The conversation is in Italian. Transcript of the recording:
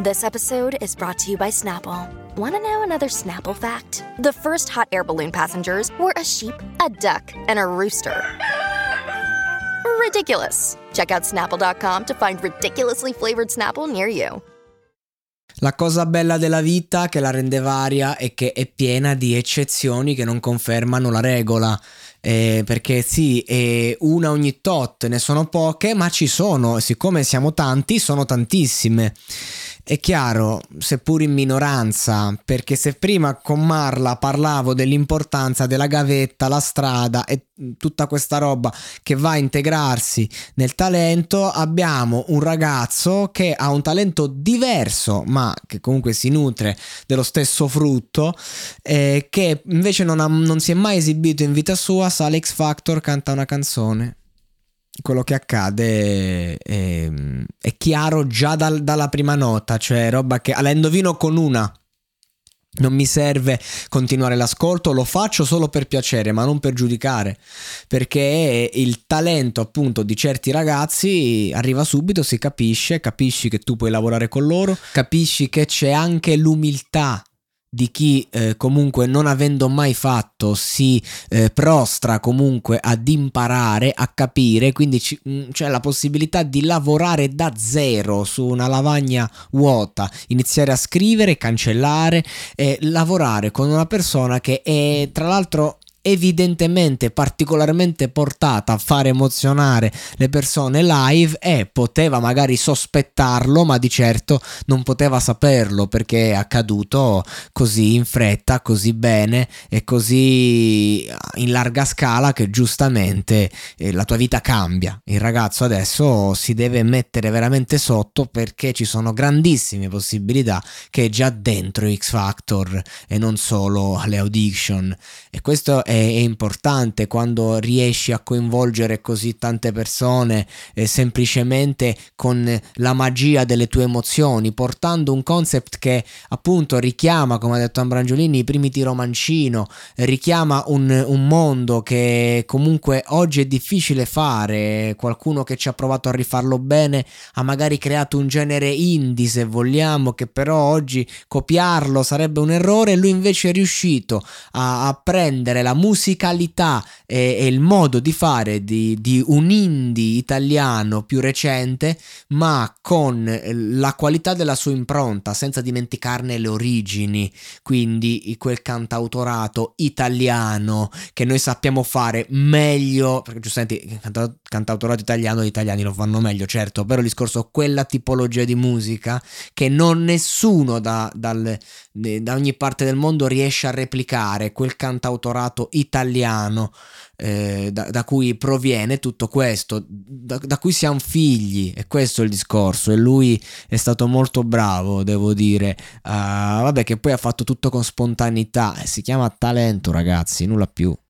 This episode is brought to you by Snapple. Want to know another Snapple fact? The first hot air balloon passengers were a sheep, a duck, and a rooster. Ridiculous. Check out snapple.com to find ridiculously flavored Snapple near you. La cosa bella della vita che la rende varia è che è piena di eccezioni che non confermano la regola. Eh, perché sì, eh, una ogni tot ne sono poche, ma ci sono, siccome siamo tanti, sono tantissime. È chiaro, seppur in minoranza, perché se prima con Marla parlavo dell'importanza della gavetta, la strada e tutta questa roba che va a integrarsi nel talento, abbiamo un ragazzo che ha un talento diverso, ma che comunque si nutre dello stesso frutto, eh, che invece non, ha, non si è mai esibito in vita sua, sale X Factor, canta una canzone quello che accade è, è chiaro già dal, dalla prima nota, cioè roba che la indovino con una. Non mi serve continuare l'ascolto, lo faccio solo per piacere, ma non per giudicare, perché il talento appunto di certi ragazzi arriva subito, si capisce, capisci che tu puoi lavorare con loro, capisci che c'è anche l'umiltà di chi eh, comunque non avendo mai fatto si eh, prostra comunque ad imparare, a capire, quindi c- mm, c'è la possibilità di lavorare da zero su una lavagna vuota, iniziare a scrivere, cancellare e lavorare con una persona che è tra l'altro evidentemente particolarmente portata a far emozionare le persone live e poteva magari sospettarlo, ma di certo non poteva saperlo perché è accaduto così in fretta, così bene e così in larga scala che giustamente eh, la tua vita cambia. Il ragazzo adesso si deve mettere veramente sotto perché ci sono grandissime possibilità che è già dentro X Factor e non solo alle audition e questo è è, importante quando riesci a coinvolgere così tante persone eh, semplicemente con la magia delle tue emozioni, portando un concept che appunto richiama, come ha detto Ambrangiolini, i primi di Romancino, richiama un, un mondo che comunque oggi è difficile fare, qualcuno che ci ha provato a rifarlo bene ha magari creato un genere indie se vogliamo, che però oggi copiarlo sarebbe un errore, lui invece è riuscito a, a prendere la musicalità e, e il modo di fare di, di, un indie italiano più recente, ma con eh, la qualità della sua impronta, senza dimenticarne le origini, quindi quel cantautorato italiano che noi sappiamo fare meglio, perché giustamente il cantautorato italiano gli italiani lo fanno meglio, certo, però il discorso quella tipologia di musica che non nessuno da, dal, da ogni parte del mondo riesce a replicare, quel cantautorato italiano eh, da, da, cui proviene tutto questo, da, da, cui siamo figli, e questo è il discorso. E lui è stato molto bravo, devo dire. Uh, vabbè, che poi ha fatto tutto con spontaneità. si chiama talento, ragazzi, nulla più.